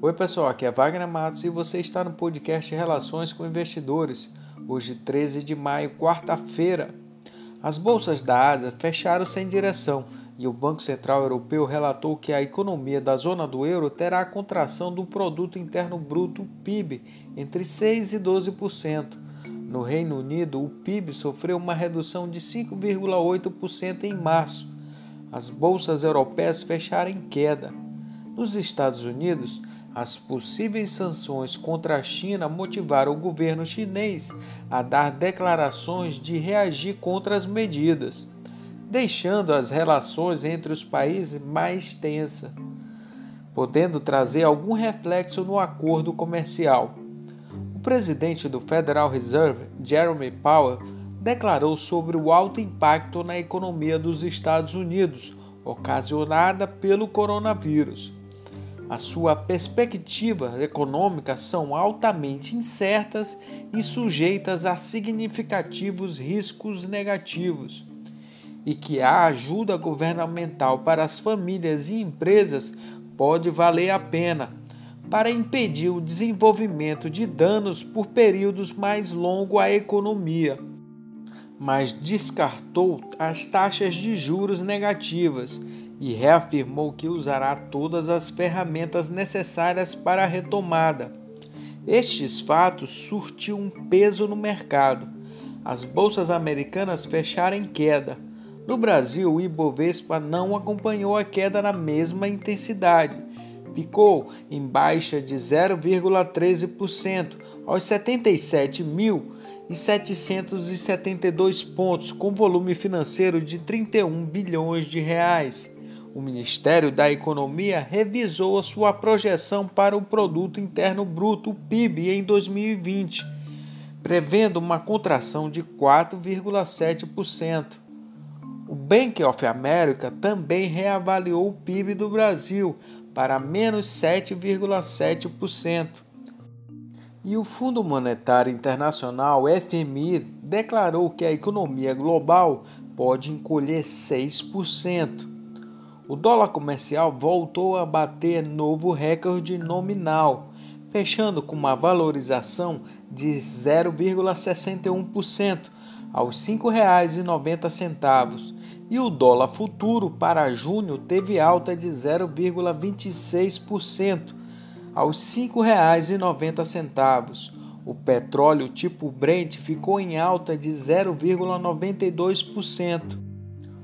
Oi, pessoal, aqui é Wagner Matos e você está no podcast Relações com Investidores. Hoje, 13 de maio, quarta-feira. As bolsas da Ásia fecharam sem direção e o Banco Central Europeu relatou que a economia da zona do euro terá a contração do produto interno bruto PIB entre 6 e 12%. No Reino Unido, o PIB sofreu uma redução de 5,8% em março. As bolsas europeias fecharam em queda. Nos Estados Unidos, as possíveis sanções contra a China motivaram o governo chinês a dar declarações de reagir contra as medidas deixando as relações entre os países mais tensas, podendo trazer algum reflexo no acordo comercial. O presidente do Federal Reserve, Jeremy Powell, declarou sobre o alto impacto na economia dos Estados Unidos ocasionada pelo coronavírus. A sua perspectiva econômica são altamente incertas e sujeitas a significativos riscos negativos e que a ajuda governamental para as famílias e empresas pode valer a pena para impedir o desenvolvimento de danos por períodos mais longos à economia, mas descartou as taxas de juros negativas e reafirmou que usará todas as ferramentas necessárias para a retomada. Estes fatos surtiram um peso no mercado. As bolsas americanas fecharam em queda no Brasil, o Ibovespa não acompanhou a queda na mesma intensidade. Ficou em baixa de 0,13% aos 77.772 pontos, com volume financeiro de 31 bilhões de reais. O Ministério da Economia revisou a sua projeção para o produto interno bruto, PIB, em 2020, prevendo uma contração de 4,7%. O Bank of America também reavaliou o PIB do Brasil para menos 7,7%. E o Fundo Monetário Internacional, FMI, declarou que a economia global pode encolher 6%. O dólar comercial voltou a bater novo recorde nominal, fechando com uma valorização de 0,61% aos R$ 5,90 e o dólar futuro para junho teve alta de 0,26% aos R$ 5,90. O petróleo tipo Brent ficou em alta de 0,92%.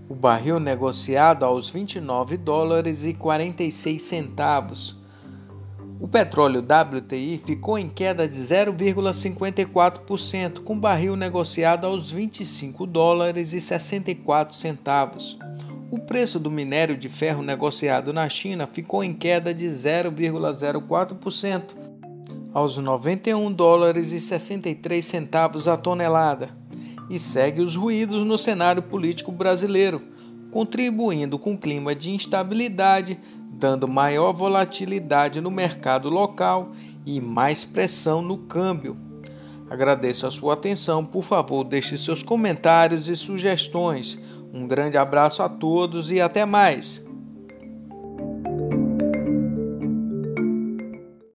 O barril negociado aos 29 dólares e 46 centavos o petróleo WTI ficou em queda de 0,54%, com barril negociado aos 25 dólares e 64 centavos. O preço do minério de ferro negociado na China ficou em queda de 0,04%, aos 91 dólares e 63 centavos a tonelada, e segue os ruídos no cenário político brasileiro, contribuindo com clima de instabilidade dando maior volatilidade no mercado local e mais pressão no câmbio. Agradeço a sua atenção, por favor, deixe seus comentários e sugestões. Um grande abraço a todos e até mais!